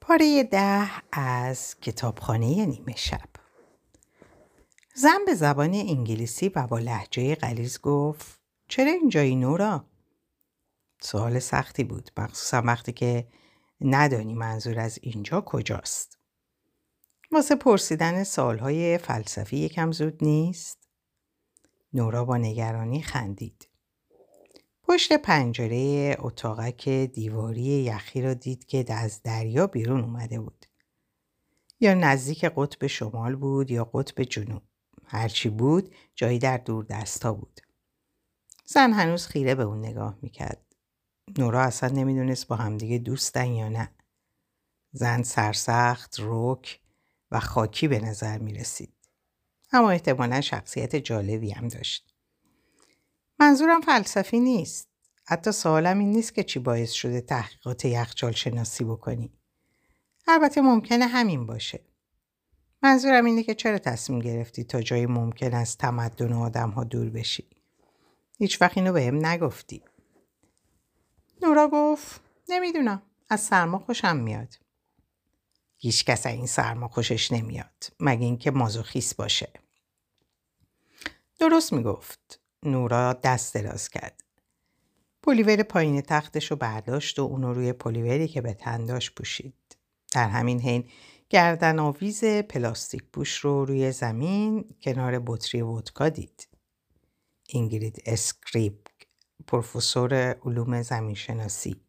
پاره ده از کتابخانه نیمه شب زن به زبان انگلیسی و با لحجه غلیز گفت چرا اینجایی نورا؟ سوال سختی بود مخصوصا وقتی که ندانی منظور از اینجا کجاست واسه پرسیدن سالهای فلسفی یکم زود نیست؟ نورا با نگرانی خندید پشت پنجره اتاقک دیواری یخی را دید که از دریا بیرون اومده بود. یا نزدیک قطب شمال بود یا قطب جنوب. هرچی بود جایی در دور دستا بود. زن هنوز خیره به اون نگاه می‌کرد. نورا اصلا نمی‌دونست با همدیگه دوستن یا نه. زن سرسخت، روک و خاکی به نظر می‌رسید. اما احتمالا شخصیت جالبی هم داشت. منظورم فلسفی نیست. حتی سوالم این نیست که چی باعث شده تحقیقات یخچال شناسی بکنی. البته ممکنه همین باشه. منظورم اینه که چرا تصمیم گرفتی تا جایی ممکن است تمدن آدم ها دور بشی. هیچ وقت اینو به هم نگفتی. نورا گفت نمی‌دونم. از سرما خوشم میاد. هیچ کس این سرما خوشش نمیاد. مگه اینکه مازوخیس باشه. درست می‌گفت. نورا دست دراز کرد. پلیور پایین تختش رو برداشت و اونو روی پلیوری که به تنداش پوشید. در همین حین گردن آویز پلاستیک پوش رو روی زمین کنار بطری ودکا دید. اینگرید اسکریپ پروفسور علوم زمینشناسی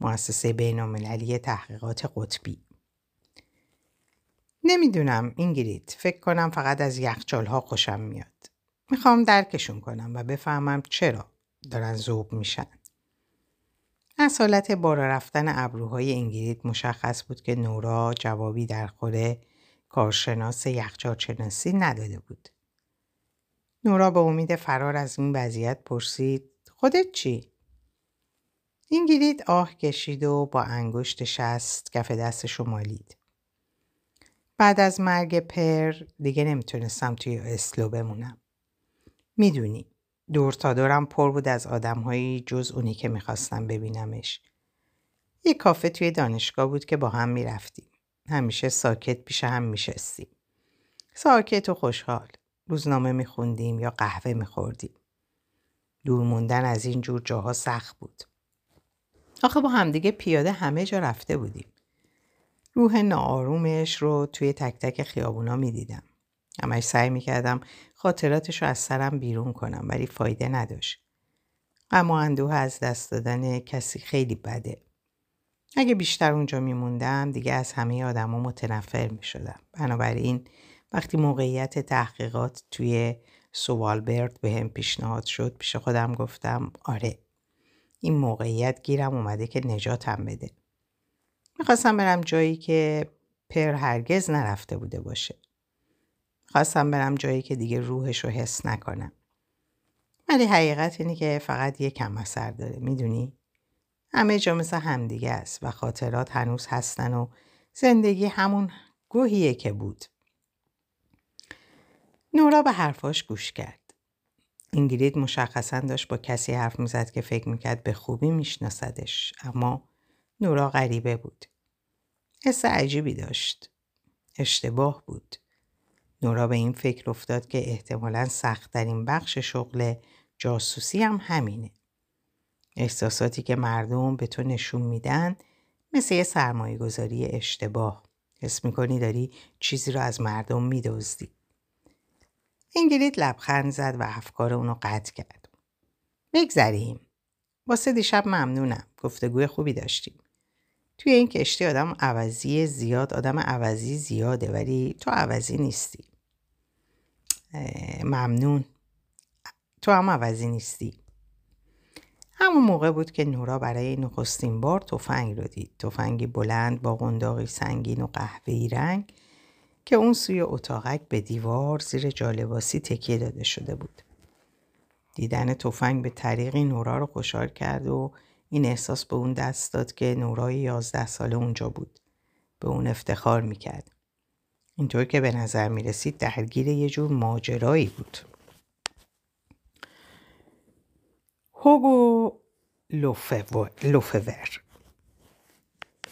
مؤسسه بینالمللی تحقیقات قطبی نمی‌دونم اینگرید فکر کنم فقط از یخچال ها خوشم میاد می‌خوام درکشون کنم و بفهمم چرا دارن ذوب میشن. از حالت رفتن ابروهای انگلیت مشخص بود که نورا جوابی در خور کارشناس یخچالشناسی نداده بود. نورا به امید فرار از این وضعیت پرسید خودت چی؟ این آه کشید و با انگشت شست کف دستش مالید. بعد از مرگ پر دیگه نمی‌تونستم توی اسلو بمونم. می‌دونی دور تا دورم پر بود از آدمهایی جز اونی که می‌خواستم ببینمش. یه کافه توی دانشگاه بود که با هم می‌رفتیم. همیشه ساکت پیش هم میشستیم. ساکت و خوشحال. روزنامه میخوندیم یا قهوه میخوردیم. دور موندن از این جور جاها سخت بود. آخه با همدیگه پیاده همه جا رفته بودیم. روح ناآرومش رو توی تک تک خیابونا می‌دیدم. همش سعی می‌کردم خاطراتش رو از سرم بیرون کنم ولی فایده نداشت. اما اندوه از دست دادن کسی خیلی بده. اگه بیشتر اونجا میموندم دیگه از همه آدما متنفر می‌شدم. بنابراین وقتی موقعیت تحقیقات توی سوالبرد به هم پیشنهاد شد پیش خودم گفتم آره این موقعیت گیرم اومده که نجاتم بده. می‌خواستم برم جایی که پر هرگز نرفته بوده باشه. خواستم برم جایی که دیگه روحش رو حس نکنم. ولی حقیقت اینه که فقط یه کم اثر داره می‌دونی؟ همه جا مثل همدیگه است و خاطرات هنوز هستن و زندگی همون گوهیه که بود. نورا به حرفاش گوش کرد. اینگرید مشخصا داشت با کسی حرف می‌زد که فکر می‌کرد به خوبی میشناسدش اما نورا غریبه بود. حس عجیبی داشت. اشتباه بود. نورا به این فکر افتاد که احتمالا سختترین بخش شغل جاسوسی هم همینه. احساساتی که مردم به تو نشون میدن مثل یه سرمایه گذاری اشتباه. حس می‌کنی داری چیزی رو از مردم میدزدی. انگلیت لبخند زد و افکار اونو قطع کرد. بگذریم. واسه دیشب ممنونم. گفتگوی خوبی داشتیم. توی این کشتی آدم عوضی زیاد آدم عوضی زیاده ولی تو عوضی نیستی. ممنون. تو هم عوضی نیستی. همون موقع بود که نورا برای نخستین بار تفنگ رو دید. تفنگی بلند با قنداقی سنگین و قهوه‌ای رنگ که اون سوی اتاقک به دیوار زیر جالباسی تکیه داده شده بود. دیدن تفنگ به طریقی نورا رو خوشحال کرد و این احساس به اون دست داد که نورای یازده ساله اونجا بود. به اون افتخار می‌کرد. اینطور که به نظر می رسید درگیر یه جور ماجرایی بود. هوگو لوفور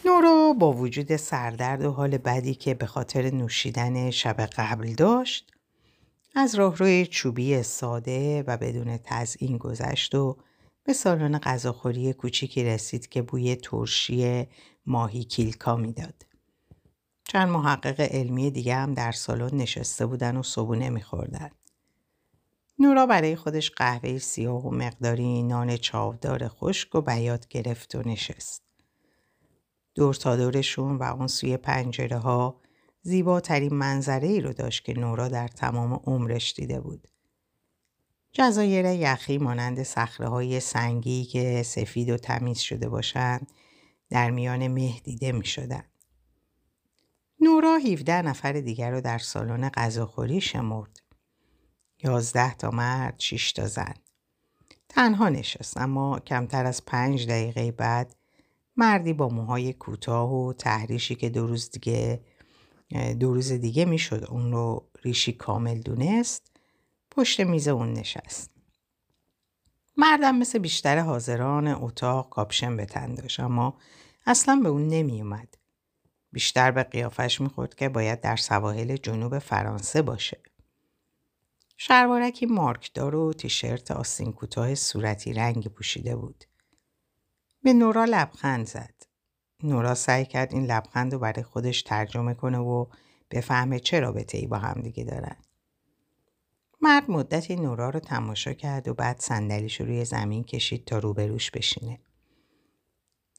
نورا با وجود سردرد و حال بدی که به خاطر نوشیدن شب قبل داشت از راهروی چوبی ساده و بدون تزئین گذشت و به سالن غذاخوری کوچیکی رسید که بوی ترشی ماهی کیلکا می‌داد. چند محقق علمی دیگه هم در سالن نشسته بودن و صبونه میخوردن. نورا برای خودش قهوه سیاه و مقداری نان چاودار خشک و بیات گرفت و نشست. دور تا دورشون و اون سوی پنجره ها زیباترین منظره ای رو داشت که نورا در تمام عمرش دیده بود. جزایر یخی مانند سخره های سنگی که سفید و تمیز شده باشند در میان مه دیده می شدن. نورا 17 نفر دیگر رو در سالن غذاخوری شمرد. یازده تا مرد، 6 تا زن. تنها نشست اما کمتر از پنج دقیقه بعد مردی با موهای کوتاه و تحریشی که دو روز دیگه دو روز دیگه می‌شد اون رو ریشی کامل دونست پشت میز اون نشست. مردم مثل بیشتر حاضران اتاق کاپشن به تن داشت اما اصلا به اون نمی اومد. بیشتر به قیافش می‌خورد که باید در سواحل جنوب فرانسه باشه. شلوارکی مارکدار و تیشرت آستین کوتاه صورتی رنگی پوشیده بود. به نورا لبخند زد. نورا سعی کرد این لبخند رو برای خودش ترجمه کنه و بفهمه چه رابطه ای با هم دیگه دارن. مرد مدتی نورا رو تماشا کرد و بعد صندلیش رو روی زمین کشید تا روبروش بشینه.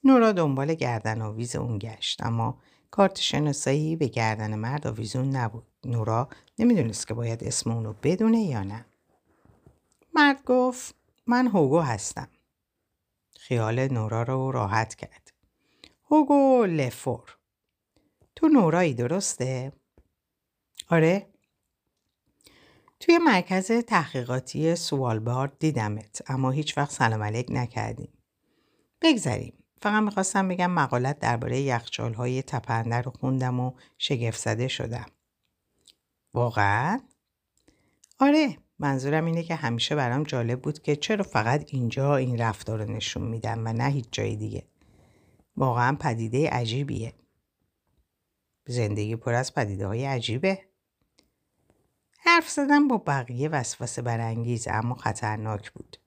نورا دنبال گردن آویز اون گشت اما کارت شناسایی به گردن مرد آویزون نبود. نورا نمی‌دونست که باید اسم اونو بدونه یا نه. مرد گفت من هوگو هستم. خیال نورا رو راحت کرد. هوگو لفور. تو نورایی درسته؟ آره؟ توی مرکز تحقیقاتی سوالبارد دیدمت اما هیچ وقت سلام علیک نکردیم. بگذریم. فقط می‌خواستم بگم مقالت درباره یخچال های تپنده رو خوندم و شگفت زده شدم. واقعا؟ آره منظورم اینه که همیشه برام جالب بود که چرا فقط اینجا این رفتار رو نشون میدن و نه هیچ جای دیگه. واقعا پدیده عجیبیه. زندگی پر از پدیده های عجیبه. حرف زدن با بقیه وسوسه برانگیز اما خطرناک بود.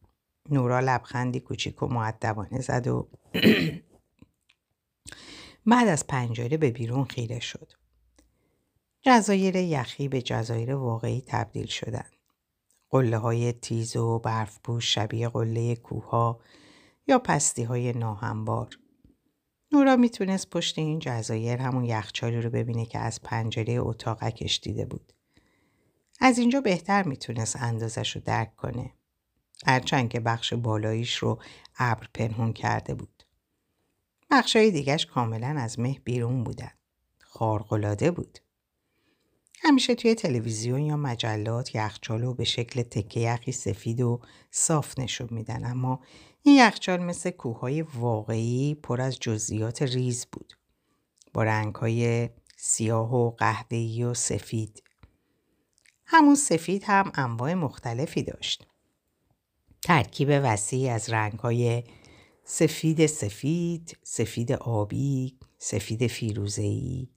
نورا لبخندی کوچیک و معدبانه زد و بعد از پنجره به بیرون خیره شد. جزایر یخی به جزایر واقعی تبدیل شدند. قله های تیز و برفپوش شبیه قله کوها یا پستی های ناهمبار. نورا می‌تونست پشت این جزایر همون یخچالی رو ببینه که از پنجره اتاقکش دیده بود. از اینجا بهتر می‌تونست اندازش رو درک کنه. هرچند که بخش بالاییش رو ابر پنهون کرده بود. بخشای دیگش کاملا از مه بیرون بودن. خارقلاده بود. همیشه توی تلویزیون یا مجلات یخچالو به شکل تکه یخی سفید و صاف نشون میدن اما این یخچال مثل کوههای واقعی پر از جزئیات ریز بود با رنگهای سیاه و قهوه‌ای و سفید همون سفید هم انواع مختلفی داشت ترکیب وسیعی از رنگهای سفید سفید، سفید آبی، سفید فیروزه‌ای،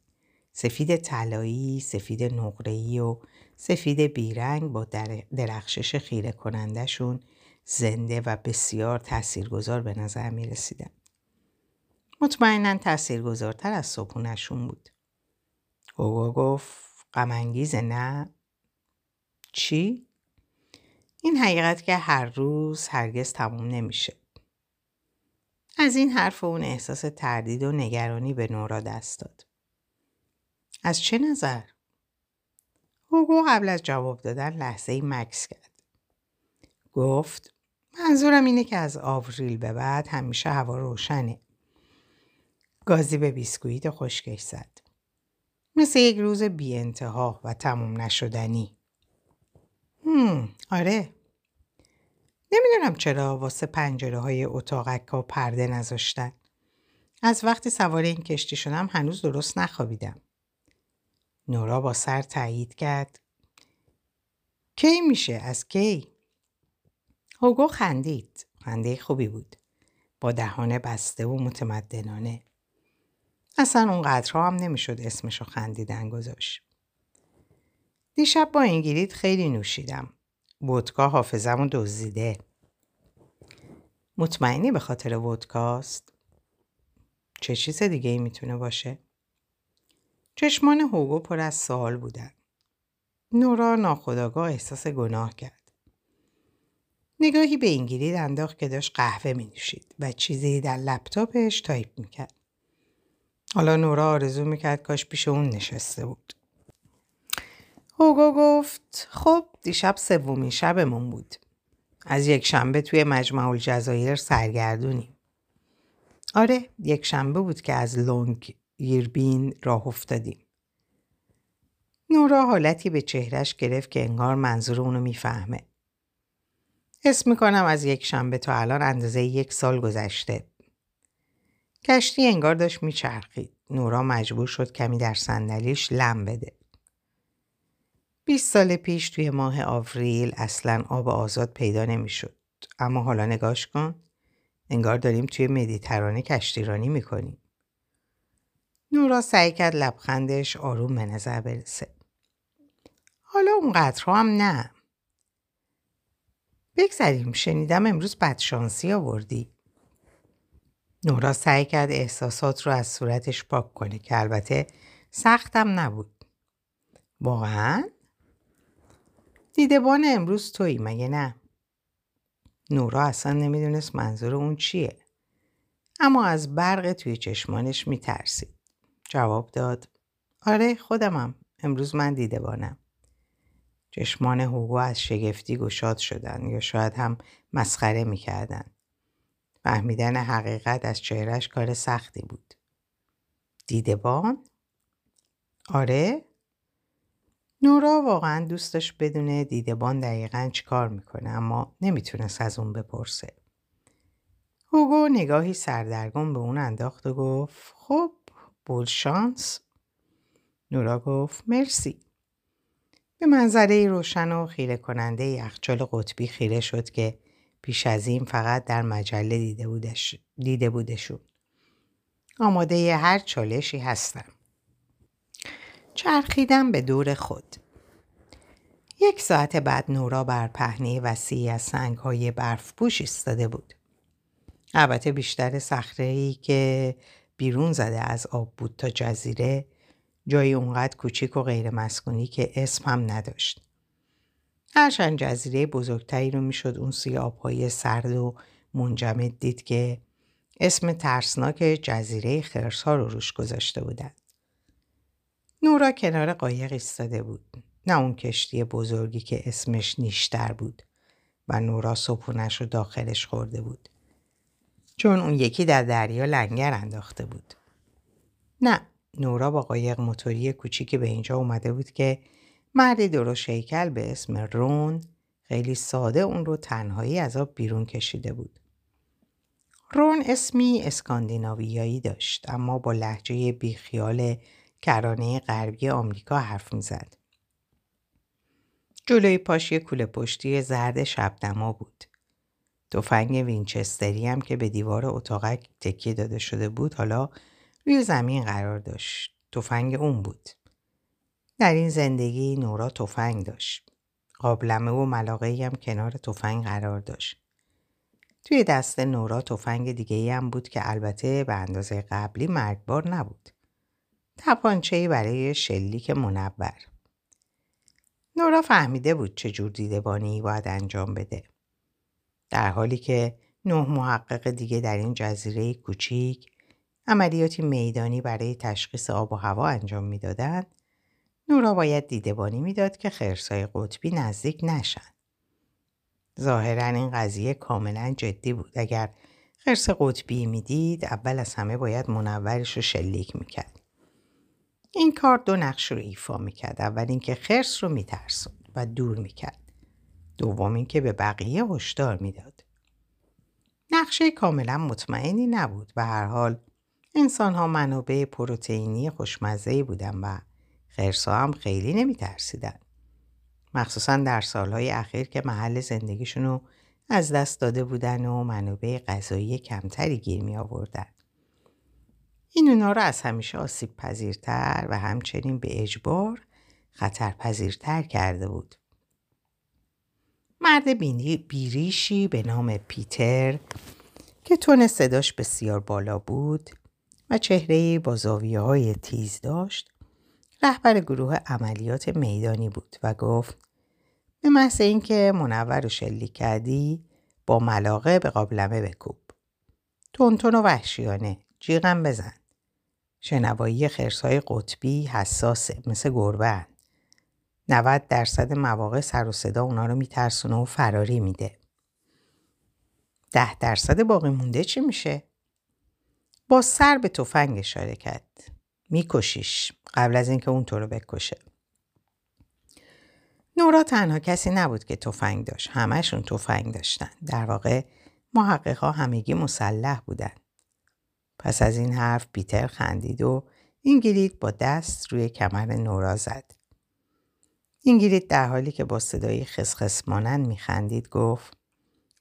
سفید طلایی، سفید نقره‌ای و سفید بیرنگ با درخشش خیره کنندشون زنده و بسیار تاثیرگذار به نظر می رسیدن. مطمئنا تاثیرگذارتر از صبحونشون بود. اوگو گفت غمانگیز نه؟ چی؟ این حقیقت که هر روز هرگز تموم نمیشه. از این حرف اون احساس تردید و نگرانی به نورا دست داد. از چه نظر؟ هوگو قبل از جواب دادن لحظه ای مکس کرد. گفت منظورم اینه که از آوریل به بعد همیشه هوا روشنه. گازی به بیسکویت خشکش زد. مثل یک روز بی انتها و تموم نشدنی. هم، آره. نمی‌دونم چرا واسه پنجره های اتاقک و پرده نذاشتن. از وقتی سوار این کشتی شدم هنوز درست نخوابیدم. نورا با سر تایید کرد. کی میشه؟ از کی؟ هوگو خندید. خنده خوبی بود. با دهان بسته و متمدنانه. اصلا اونقدرها هم نمی‌شد اسمشو خندیدن گذاشت. دیشب با اینگرید خیلی نوشیدم. ودکا حافظمو دزدیده. مطمئنی به خاطر ودکاست؟ چه چیز دیگه ای می‌تونه باشه؟ چشمان هوگو پر از سوال بودن. نورا ناخودآگاه احساس گناه کرد. نگاهی به اینگرید انداخت که داشت قهوه می نوشید و چیزی در لپتاپش تایپ می‌کرد. حالا نورا آرزو می‌کرد کاش پیش اون نشسته بود. هوگو گفت خب دیشب سومین شبمون بود. از یک شنبه توی مجمع الجزایر سرگردونیم. آره یک شنبه بود که از لونگ ایربین راه افتادیم. نورا حالتی به چهرش گرفت که انگار منظور اونو می‌فهمه. حس می‌کنم از یک شنبه تا الان اندازه یک سال گذشته. کشتی انگار داشت میچرخید. نورا مجبور شد کمی در صندلیش لم بده. 20 سال پیش توی ماه آوریل اصلا آب آزاد پیدا نمی‌شد. اما حالا نگاش کن. انگار داریم توی مدیترانه کشتیرانی می‌کنیم. نورا سعی کرد لبخندش آروم به نظر برسه. حالا اونقدرها هم نه. بگذریم شنیدم امروز بدشانسی آوردی. نورا سعی کرد احساسات رو از صورتش پاک کنه که البته سختم نبود. واقعا؟ دیدبان امروز تویی مگه نه؟ نورا اصلا نمی‌دونست منظور اون چیه. اما از برق توی چشمانش میترسید. جواب داد. آره خودمم. امروز من دیدبانم. چشمان هوگو از شگفتی گشاد شدن یا شاید هم مسخره می‌کردن. فهمیدن حقیقت از چهرش کار سختی بود. دیدبان؟ آره؟ نورا واقعا دوست داشت بدونه دیدبان دقیقا چیکار می‌کنه اما نمی‌تونست از اون بپرسه. هوگو نگاهی سردرگم به اون انداخت و گفت خب بولشانس نورا گفت مرسی. به منظره روشن و خیره کننده یخچال قطبی خیره شد که پیش از این فقط در مجله دیده, بودش، دیده بودشون. آماده هر چالشی هستم. چرخیدم به دور خود. یک ساعت بعد نورا بر پهنه وسیعی از سنگ های برف پوش ایستاده بود. البته بیشتر صخره که بیرون زده از آب بود تا جزیره جایی اونقدر کوچیک و غیر مسکونی که اسم هم نداشت. هرچند جزیره بزرگتری رو می‌شد اون سوی آبهای سرد و منجمد دید که اسم ترسناک جزیره خرسها رو روش گذاشته بودند. نورا کنار قایق ایستاده بود. نه اون کشتی بزرگی که اسمش نیشتر بود و نورا صبحونش رو داخلش خورده بود. چون اون یکی در دریا لنگر انداخته بود. نه نورا با قایق موتوری کوچیکی به اینجا اومده بود که مردی درست شیکل به اسم رون خیلی ساده اون رو تنهایی از آب بیرون کشیده بود. رون اسمی اسکاندیناویایی داشت اما با لحجه بیخیال کرانه غربی آمریکا حرف می‌زد. جلوی پاش یه کوله پشتی زرد شبنما بود. تفنگ وینچستری هم که به دیوار اتاقک تکیه داده شده بود حالا روی زمین قرار داشت. تفنگ اون بود. در این زندگی نورا تفنگ داشت. قابلمه و ملاقه هم کنار تفنگ قرار داشت. توی دست نورا تفنگ دیگه هم بود که البته به اندازه قبلی مرگبار نبود. تپانچه‌ای برای شلیک منبر. نورا فهمیده بود چه جور دیدبانی باید انجام بده. در حالی که نه محقق دیگه در این جزیره کوچیک عملیاتی میدانی برای تشخیص آب و هوا انجام می‌دادند نورا باید دیدبانی می‌داد که خرسای قطبی نزدیک نشن. ظاهرا این قضیه کاملا جدی بود. اگر خرس قطبی می‌دید اول از همه باید منورش رو شلیک می‌کرد. این کار دو نقش رو ایفا می‌کرد. اول اینکه خرس رو میترسوند و دور می‌کرد. دوم اینکه به بقیه هشدار می‌داد. نقشه کاملا مطمئنی نبود و هر حال انسان ها منابع پروتئینی خوشمزه بودن و خرسا هم خیلی نمی. مخصوصا در سالهای اخیر که محل زندگیشون از دست داده بودن و منابع غذایی کمتری گیر می آوردن. این اونا را از همیشه آسیب پذیرتر و همچنین به اجبار خطرپذیرتر کرده بود. مرد بیریشی به نام پیتر که تون صداش بسیار بالا بود و چهره با زاویه های تیز داشت رهبر گروه عملیات میدانی بود و گفت به محض اینکه منور و شلیک کردی با ملاقه به قابلمه بکوب تونتون و وحشیانه جیغم بزن شنوایی خرسای قطبی حساسه مثل گربه 90 درصد مواقع سر و صدا اونا رو میترسونه و فراری میده. ده درصد باقی مونده چی میشه؟ با سر به تفنگ اشاره کرد. میکشیش قبل از اینکه اون تو رو بکشه. نورا تنها کسی نبود که تفنگ داشت. همهشون تفنگ داشتن. در واقع محققا همگی مسلح بودن. پس از این حرف پیتر خندید و اینگلید با دست روی کمر نورا زد. اینگرید در حالی که با صدایی خسخس مانند میخندید گفت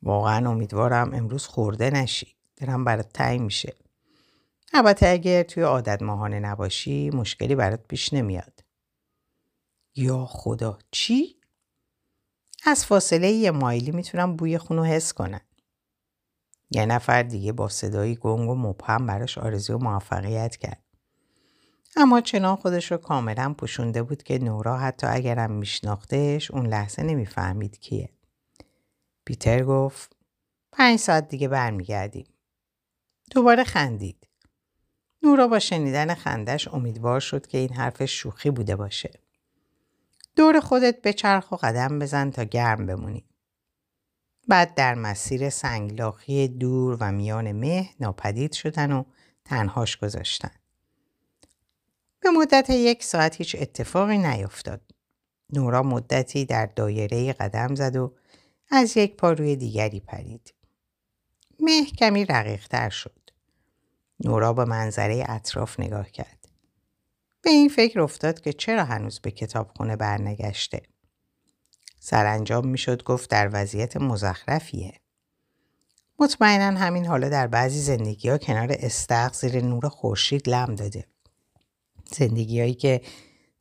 واقعا امیدوارم امروز خورده نشی. درم برات تعیین میشه. البته اگر توی عادت ماهانه نباشی مشکلی برات پیش نمیاد. یا خدا چی؟ از فاصله یه مایلی می‌تونم بوی خونو حس کنم. یه نفر دیگه با صدایی گنگ و مبهم براش آرزو موفقیت کرد. اما چنان خودش رو کاملا پوشونده بود که نورا حتی اگرم میشناختش اون لحظه نمی‌فهمید کیه. پیتر گفت پنج ساعت دیگه برمیگردیم. دوباره خندید. نورا با شنیدن خندش امیدوار شد که این حرف شوخی بوده باشه. دور خودت به چرخ و قدم بزن تا گرم بمونی. بعد در مسیر سنگلاخی دور و میان مه ناپدید شدن و تنهاش گذاشتن. به مدت یک ساعت هیچ اتفاقی نیفتاد. نورا مدتی در دایره قدم زد و از یک پا روی دیگری پرید. مه کمی رقیقتر شد. نورا به منظره اطراف نگاه کرد. به این فکر افتاد که چرا هنوز به کتابخونه برنگشته. سرانجام می‌شد گفت در وضعیت مزخرفیه. مطمئنا همین حالا در بعضی زندگی ها کنار استخ زیر نور خورشید لم داده. زندگیهایی که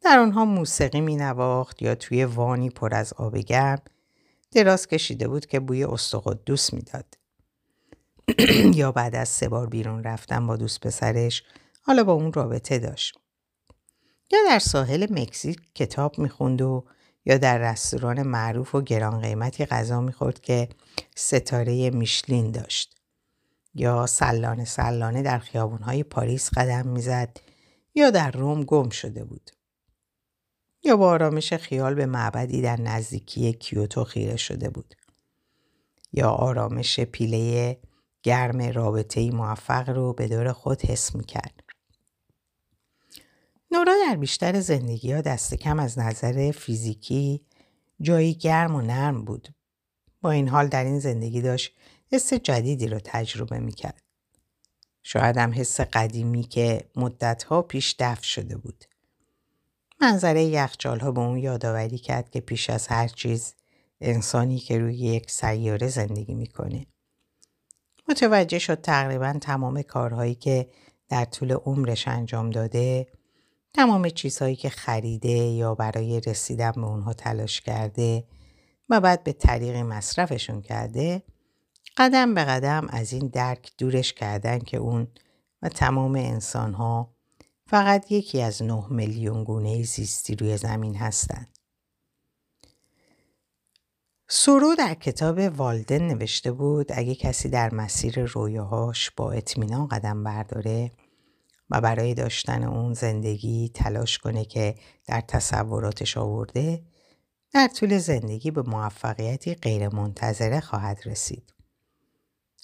در آنها موسیقی می نواخت یا توی وانی پر از آب گرم دراز کشیده بود که بوی استقدوس می‌داد. یا بعد از سه بار بیرون رفتن با دوست پسرش حالا با اون رابطه داشت. یا در ساحل مکزیک کتاب می‌خوند و یا در رستوران معروف و گران قیمتی غذا می‌خورد که ستاره میشلین داشت. یا سلانه سلانه در خیابونهای پاریس قدم می‌زد یا در روم گم شده بود. یا با آرامش خیال به معبدی در نزدیکی کیوتو خیره شده بود. یا آرامش پیله گرم رابطه موفق رو به دور خود حس می کرد. نورا در بیشتر زندگی ها دست کم از نظر فیزیکی جایی گرم و نرم بود. با این حال در این زندگی داشت حس جدیدی رو تجربه می کرد. شاید هم حس قدیمی که مدتها پیش دفع شده بود. منظره یخچال ها به اون یادآوری کرد که پیش از هر چیز انسانی که روی یک سیاره زندگی می‌کنه. متوجه شد تقریبا تمام کارهایی که در طول عمرش انجام داده تمام چیزهایی که خریده یا برای رسیدن به اونها تلاش کرده و بعد به طریق مصرفشون کرده قدم به قدم از این درک دورش کردن که اون و تمام انسان ها فقط یکی از نه میلیون گونه زیستی روی زمین هستند. سورو در کتاب والدن نوشته بود اگه کسی در مسیر رویاهاش با اطمینان قدم برداره و برای داشتن اون زندگی تلاش کنه که در تصوراتش آورده در طول زندگی به موفقیتی غیرمنتظره خواهد رسید.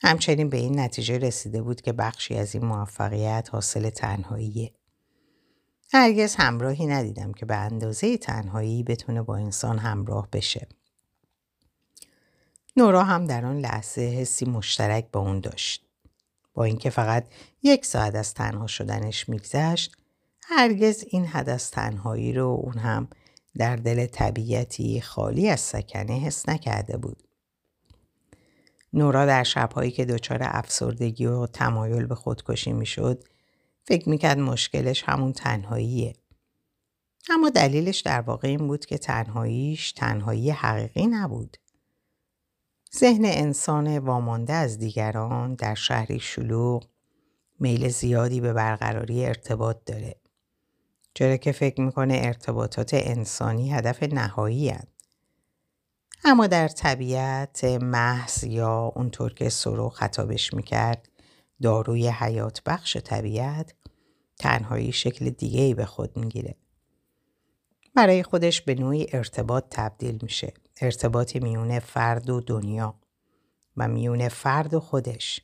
همچنین به این نتیجه رسیده بود که بخشی از این موفقیت حاصل تنهاییه. هرگز همراهی ندیدم که به اندازه تنهایی بتونه با انسان همراه بشه. نورا هم در آن لحظه حسی مشترک با اون داشت. اینکه فقط یک ساعت از تنها شدنش میگذشت هرگز این حد از تنهایی رو اون هم در دل طبیعتی خالی از سکنه حس نکرده بود. نورا در شبهایی که دچار افسردگی و تمایل به خودکشی می‌شد فکر می‌کرد مشکلش همون تنهاییه. اما دلیلش در واقع این بود که تنهاییش تنهایی حقیقی نبود. ذهن انسان وامانده از دیگران در شهری شلوغ میل زیادی به برقراری ارتباط داره. چرا که فکر می‌کنه ارتباطات انسانی هدف نهایی هن. اما در طبیعت محض یا اونطور که سرو خطابش می‌کرد داروی حیات بخش طبیعت تنهایی شکل دیگه ای به خود می‌گیره. برای خودش به نوعی ارتباط تبدیل میشه. ارتباطی میونه فرد و دنیا و میونه فرد و خودش.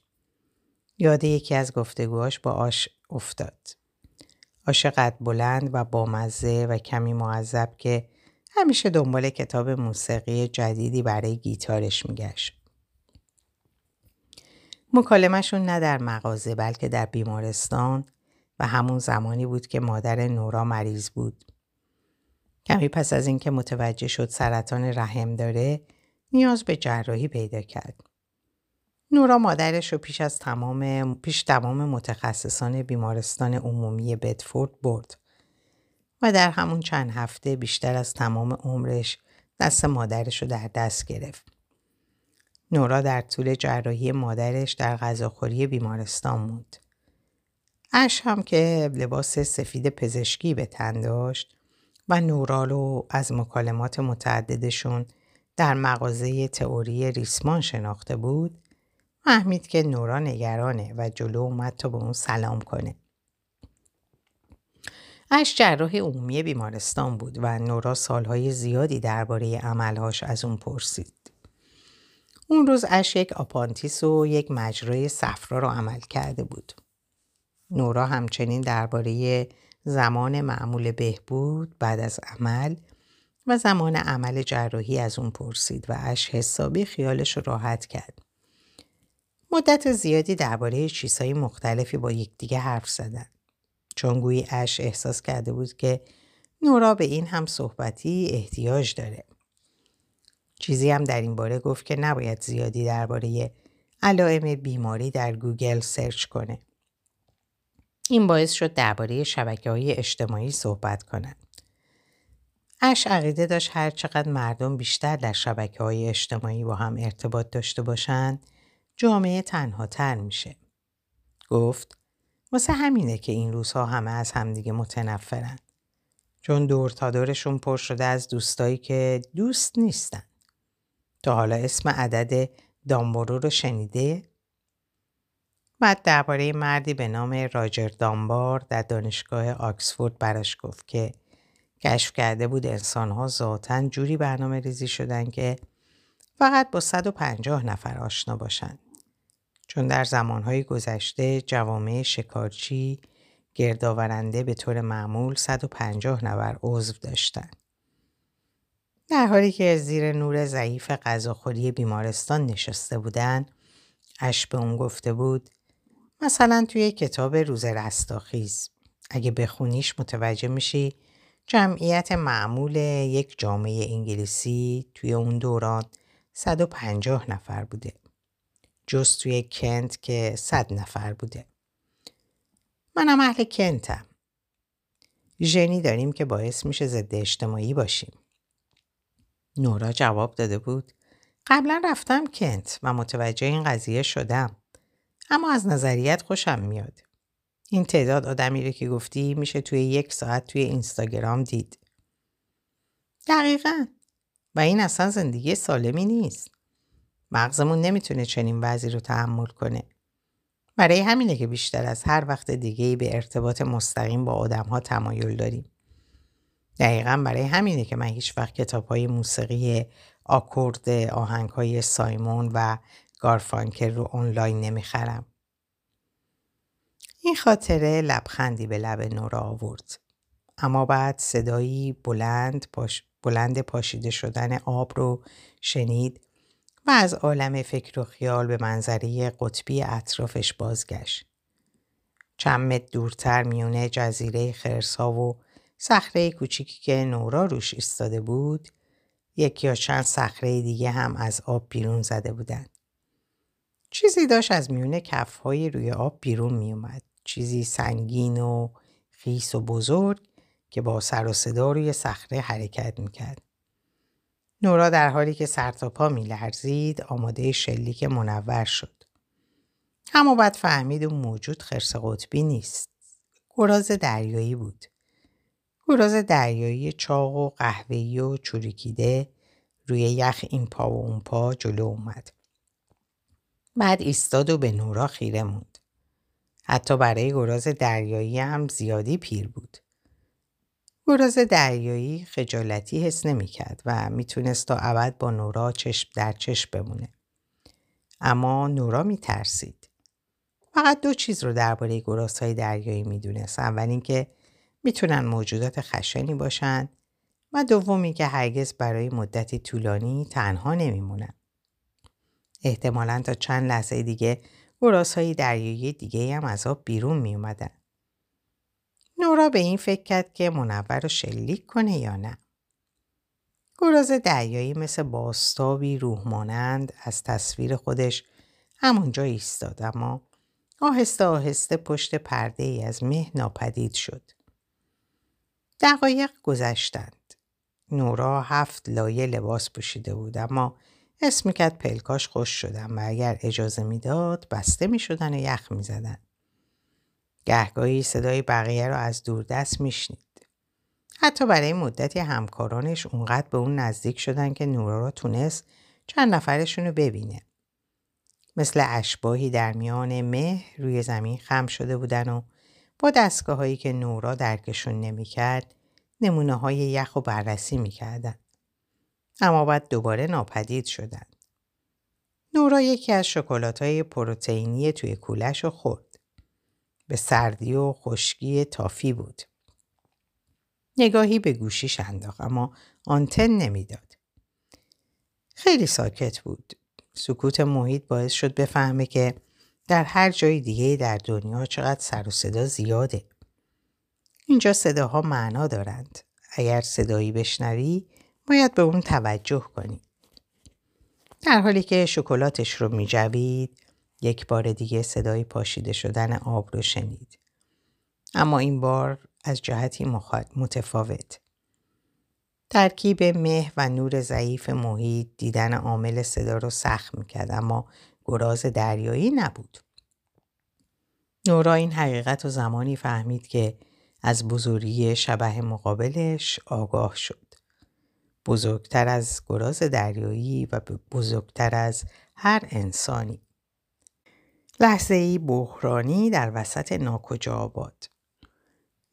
یاد یکی از گفتگوهاش با آش افتاد. آش قد بلند و بامزه و کمی معذب که همیشه دنبال کتاب موسیقی جدیدی برای گیتارش میگشت. مکالمهشون نه در مغازه بلکه در بیمارستان و همون زمانی بود که مادر نورا مریض بود. کمی پس از اینکه متوجه شد سرطان رحم داره نیاز به جراحی پیدا کرد. نورا مادرش رو پیش از تمام پیش تمام متخصصان بیمارستان عمومی بدفورد برد و در همون چند هفته بیشتر از تمام عمرش دست مادرش رو در دست گرفت. نورا در طول جراحی مادرش در غذاخوری بیمارستان موند. اش هم که لباس سفید پزشکی به تن داشت و نورا رو از مکالمات متعددشون در مغازه تئوری ریسمان شناخته بود فهمید که نورا نگرانه و جلو اومد تا به اون سلام کنه. اش جراح عمومی بیمارستان بود و نورا سالهای زیادی درباره عملهاش از اون پرسید. اون روز اش یک آپانتیس و یک مجرای صفرا رو عمل کرده بود. نورا همچنین درباره زمان معمول بهبود بعد از عمل و زمان عمل جراحی از اون پرسید و اش حسابی خیالش رو راحت کرد. مدت زیادی درباره چیزهای مختلفی با یکدیگه حرف زدن. چون گویی اش احساس کرده بود که نورا به این هم صحبتی احتیاج داره. چیزی هم در این باره گفت که نباید زیادی درباره علائم بیماری در گوگل سرچ کنه. این باعث شد درباره شبکه های اجتماعی صحبت کنند. اش عقیده داشت هر چقدر مردم بیشتر در شبکه های اجتماعی با هم ارتباط داشته باشند جامعه تنها تر میشه. گفت واسه همینه که این روزها همه از همدیگه متنفرن. چون دور تا دورشون پر شده از دوستایی که دوست نیستن. تا حالا اسم عدد دامبورو رو شنیده؟ بعد درباره مردی به نام راجر دامبار در دانشگاه آکسفورد براش گفت که کشف کرده بود انسانها ذاتا جوری برنامه ریزی شدن که فقط با 150 نفر آشنا باشند. چون در زمانهای گذشته جوامع شکارچی گردآورنده به طور معمول 150 نفر عضو داشتند. در حالی که زیر نور ضعیف غذاخوری بیمارستان نشسته بودند اش به اون گفته بود مثلا توی کتاب روز رستاخیز اگه بخونیش متوجه میشی جمعیت معمول یک جامعه انگلیسی توی اون دوران 150 نفر بوده. جز توی کنت که 100 نفر بوده. منم اهل کنتم. ژنی داریم که باعث میشه ضد اجتماعی باشیم. نورا جواب داده بود قبلا رفتم کنت و متوجه این قضیه شدم. اما از نظریت خوشم میاد. این تعداد آدمی رو که گفتی میشه توی یک ساعت توی اینستاگرام دید. دقیقا. و این اصلا زندگی سالمی نیست. مغزمون نمی‌تونه چنین وضعی رو تحمل کنه. برای همینه که بیشتر از هر وقت دیگه به ارتباط مستقیم با آدم ها تمایل داریم. دقیقا برای همینه که من هیچ وقت کتاب های موسیقی آکورد آهنگ های سایمون و گارفانکر رو آنلاین نمی‌خرم. این خاطره لبخندی به لب نورا آورد. اما بعد صدایی بلند, پاش... بلند پاشیده شدن آب رو شنید و از عالم فکر و خیال به منظره قطبی اطرافش بازگشت. چند متر دورتر میونه جزیره خرسا و صخره کوچیکی که نورا روش ایستاده بود یکی یا چند صخره دیگه هم از آب بیرون زده بودند. چیزی داشت از میونه کفهای روی آب بیرون می اومد. چیزی سنگین و خیس و بزرگ که با سر و صدا روی صخره حرکت می‌کرد. نورا در حالی که سر تا پا میلرزید آماده شلیک منور شد. اما بعد فهمید اون موجود خرس قطبی نیست. گراز دریایی بود. گراز دریایی چاق و قهوه‌ای و چوریکیده روی یخ این پا و اون پا جلو اومد. بعد ایستاد و به نورا خیره موند. حتی برای گراز دریایی هم زیادی پیر بود. گراز دریایی خجالتی حس نمی کرد و می‌تونست تا ابد با نورا چشم در چشم بمونه. اما نورا می ترسید. فقط دو چیز رو درباره های دریایی می‌دونست. اول اینکه می‌تونن موجودات خشنی باشند و دومی که هرگز برای مدتی طولانی تنها نمیمونن. احتمالا تا چند لحظه دیگه های دریایی دیگه هم از آب بیرون می اومدن. نورا به این فکر کرد که منور رو شلیک کنه یا نه. گراز دریایی مثل باستابی روح مانند از تصویر خودش همونجا ایستاد اما آهسته آهسته پشت پرده ای از مه ناپدید شد. دقایق گذشتند. نورا هفت لایه لباس پوشیده بود اما اسم می‌کرد پلکاش خوش شدن و اگر اجازه می‌داد بسته می‌شدن و یخ می‌زدن. گهگاهی صدای بقیه را از دوردست میشنید. حتی برای مدتی همکارانش اونقدر به اون نزدیک شدن که نورا را تونست چند نفرشون رو ببینه. مثل اشباهی در میان مه روی زمین خم شده بودن و با دستگاه هایی که نورا درکشون نمی‌کرد نمونه های یخ و بررسی می‌کردن. اما بعد دوباره ناپدید شدن. نورا یکی از شکلات های پروتئینی توی کولش رو خورد. به سردی و خشکی تافی بود. نگاهی به گوشیش انداخت اما آنتن نمی‌داد. خیلی ساکت بود. سکوت محیط باعث شد بفهمه که در هر جای دیگه در دنیا چقدر سر و صدا زیاده. اینجا صداها معنا دارند. اگر صدایی بشنوی باید به اون توجه کنی. در حالی که شکلاتش رو میجوید یک بار دیگه صدای پاشیده شدن آب رو شنید. اما این بار از جهتی متفاوت. ترکیب مه و نور ضعیف محیط دیدن عامل صدا رو سخت می‌کرد اما گراز دریایی نبود. نورا این حقیقت و زمانی فهمید که از بزرگی شبه مقابلش آگاه شد. بزرگتر از گراز دریایی و بزرگتر از هر انسانی. لحظه ای بحرانی در وسط ناکجا آباد.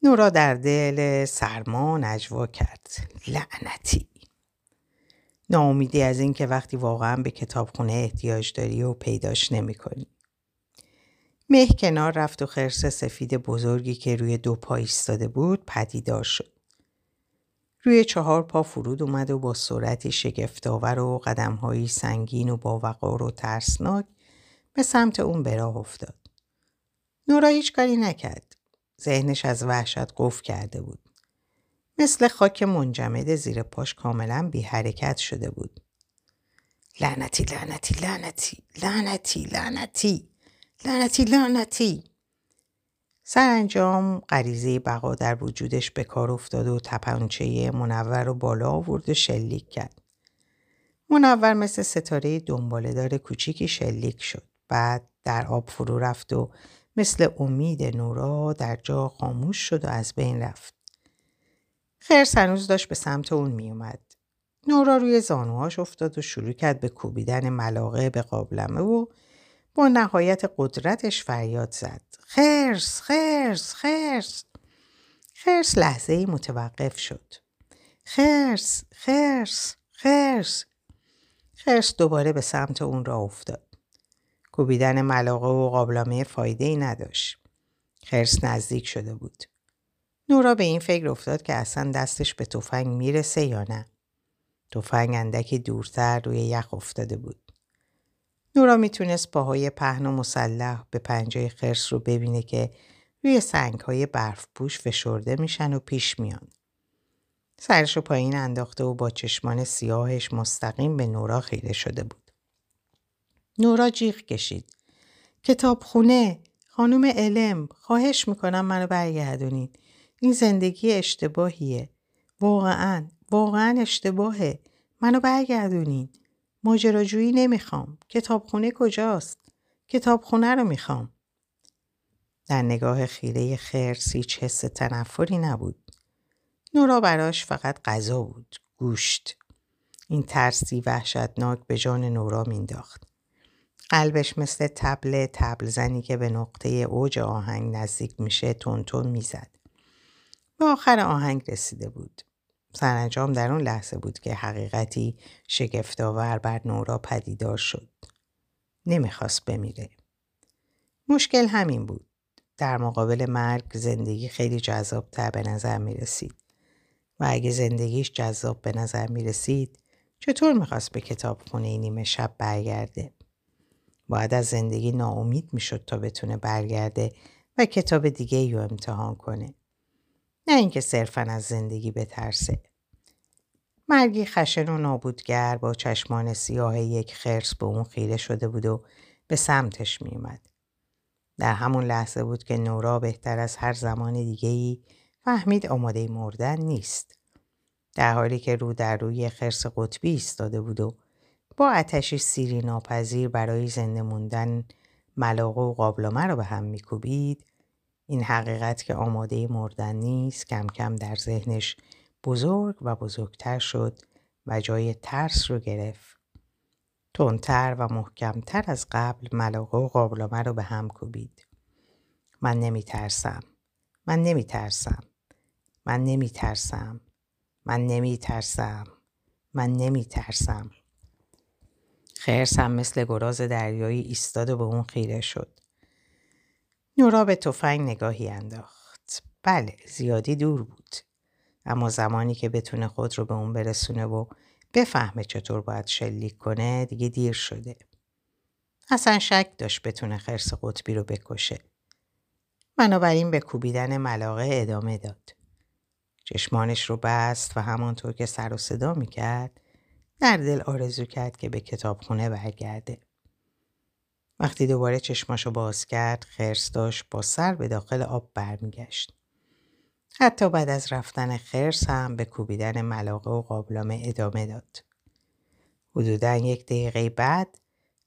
نورا در دل سرما نجوا کرد. لعنتی. ناامیدی از اینکه وقتی واقعا به کتابخونه احتیاج داری و پیداش نمی کنی. مه کنار رفت و خرس سفید بزرگی که روی دو پا ایستاده بود پدیدار شد. روی چهار پا فرود اومد و با سرعتی شگفتآور و قدمهایی سنگین و با وقار و ترسناک به سمت اون به راه افتاد. نورا هیچ کاری نکرد. ذهنش از وحشت قفل کرده بود. مثل خاک منجمد زیر پاش کاملا بی حرکت شده بود. لعنتی لعنتی لعنتی لعنتی لعنتی لعنتی لعنتی سرانجام غریزه بقا در وجودش به کار افتاد و تپانچه منور رو بالا آورد و شلیک کرد. منور مثل ستاره دنبالدار کوچیکی شلیک شد. بعد در آب فرو رفت و مثل امید نورا در جا خاموش شد و از بین رفت. خرس هنوز داشت به سمت اون می اومد. نورا روی زانوهاش افتاد و شروع کرد به کوبیدن ملاقه به قابلمه و با نهایت قدرتش فریاد زد. خرس خرس خرس خرس لحظه متوقف شد. خرس خرس خرس خرس دوباره به سمت اون را افتاد. کوبیدن ملاقه و قابلمه فایده ای نداشت. خرس نزدیک شده بود. نورا به این فکر افتاد که اصلا دستش به تفنگ می‌رسه یا نه. تفنگ اندکی دورتر روی یخ افتاده بود. نورا می‌تونست پاهای پهن و مسلح به پنجه خرس رو ببینه که روی سنگ های برف پوش فشرده میشن و پیش میان. سرش رو پایین انداخته و با چشمان سیاهش مستقیم به نورا خیره شده بود. نورا جیغ کشید. کتابخونه خانم علم خواهش می‌کنم منو برگردونین. این زندگی اشتباهیه. واقعا واقعا اشتباهه. منو برگردونین. ماجراجویی نمی‌خوام. کتابخونه کجاست؟ کتابخونه رو می‌خوام. در نگاه خیره خرس هیچ حس تنفری نبود. نورا براش فقط غذا بود. گوشت. این ترسی وحشتناک به جان نورا مینداخت. قلبش مثل تبل تبل زنی که به نقطه اوج آهنگ نزدیک میشه تون می‌زد. به آخر آهنگ رسیده بود. سرانجام در اون لحظه بود که حقیقتی شگفتآور بر نورا پدیدار شد. نمی‌خواست بمیره. مشکل همین بود. در مقابل مرگ زندگی خیلی جذابتر به نظر می رسید. و اگه زندگیش جذاب به نظر می رسید چطور می‌خواست به کتاب خونه نیمه شب برگرده؟ باید از زندگی ناامید می‌شد تا بتونه برگرده و کتاب دیگه رو امتحان کنه. نه اینکه صرفا از زندگی بترسه. مرگی خشن و نابودگر با چشمان سیاه یک خرس به اون خیره شده بود و به سمتش میومد. در همون لحظه بود که نورا بهتر از هر زمان دیگه ای فهمید آماده مردن نیست. در حالی که رو در روی خرس قطبی ایستاده بود و با اتشی سیری ناپذیر برای زنده موندن ملاقه و قابلمه رو به هم میکوبید این حقیقت که آماده مردن نیست کم کم در ذهنش بزرگ و بزرگتر شد و جای ترس رو گرفت. تندتر و محکمتر از قبل ملاقه و قابلمه رو به هم کوبید. من نمی ترسم. من نمی ترسم. من نمی ترسم. من نمی ترسم. من نمی ترسم. خرس هم مثل گراز دریایی ایستاد و به اون خیره شد. نورا به تفنگ نگاهی انداخت. بله زیادی دور بود. اما زمانی که بتونه خود رو به اون برسونه و بفهمه چطور باید شلیک کنه دیگه دیر شده. اصلا شک داشت بتونه خرس قطبی رو بکشه. بنابراین به کوبیدن ملاقه ادامه داد. چشمانش رو بست و همانطور که سر و صدا می‌کرد در دل آرزو کرد که به کتابخونه برگرده. وقتی دوباره چشماشو باز کرد خرس داشت با سر به داخل آب برمیگشت. حتی بعد از رفتن خرس هم به کوبیدن ملاقه و قابلمه ادامه داد. حدودا یک دقیقه بعد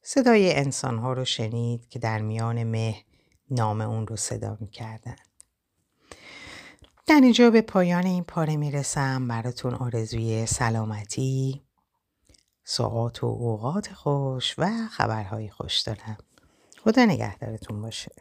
صدای انسانها رو شنید که در میان مه نام اون رو صدا می‌کردن. در اینجا به پایان این پاره می‌رسم براتون آرزوی سلامتی ساعات و اوقات خوش و خبرهای خوش دارم خدا نگهدارتون باشه.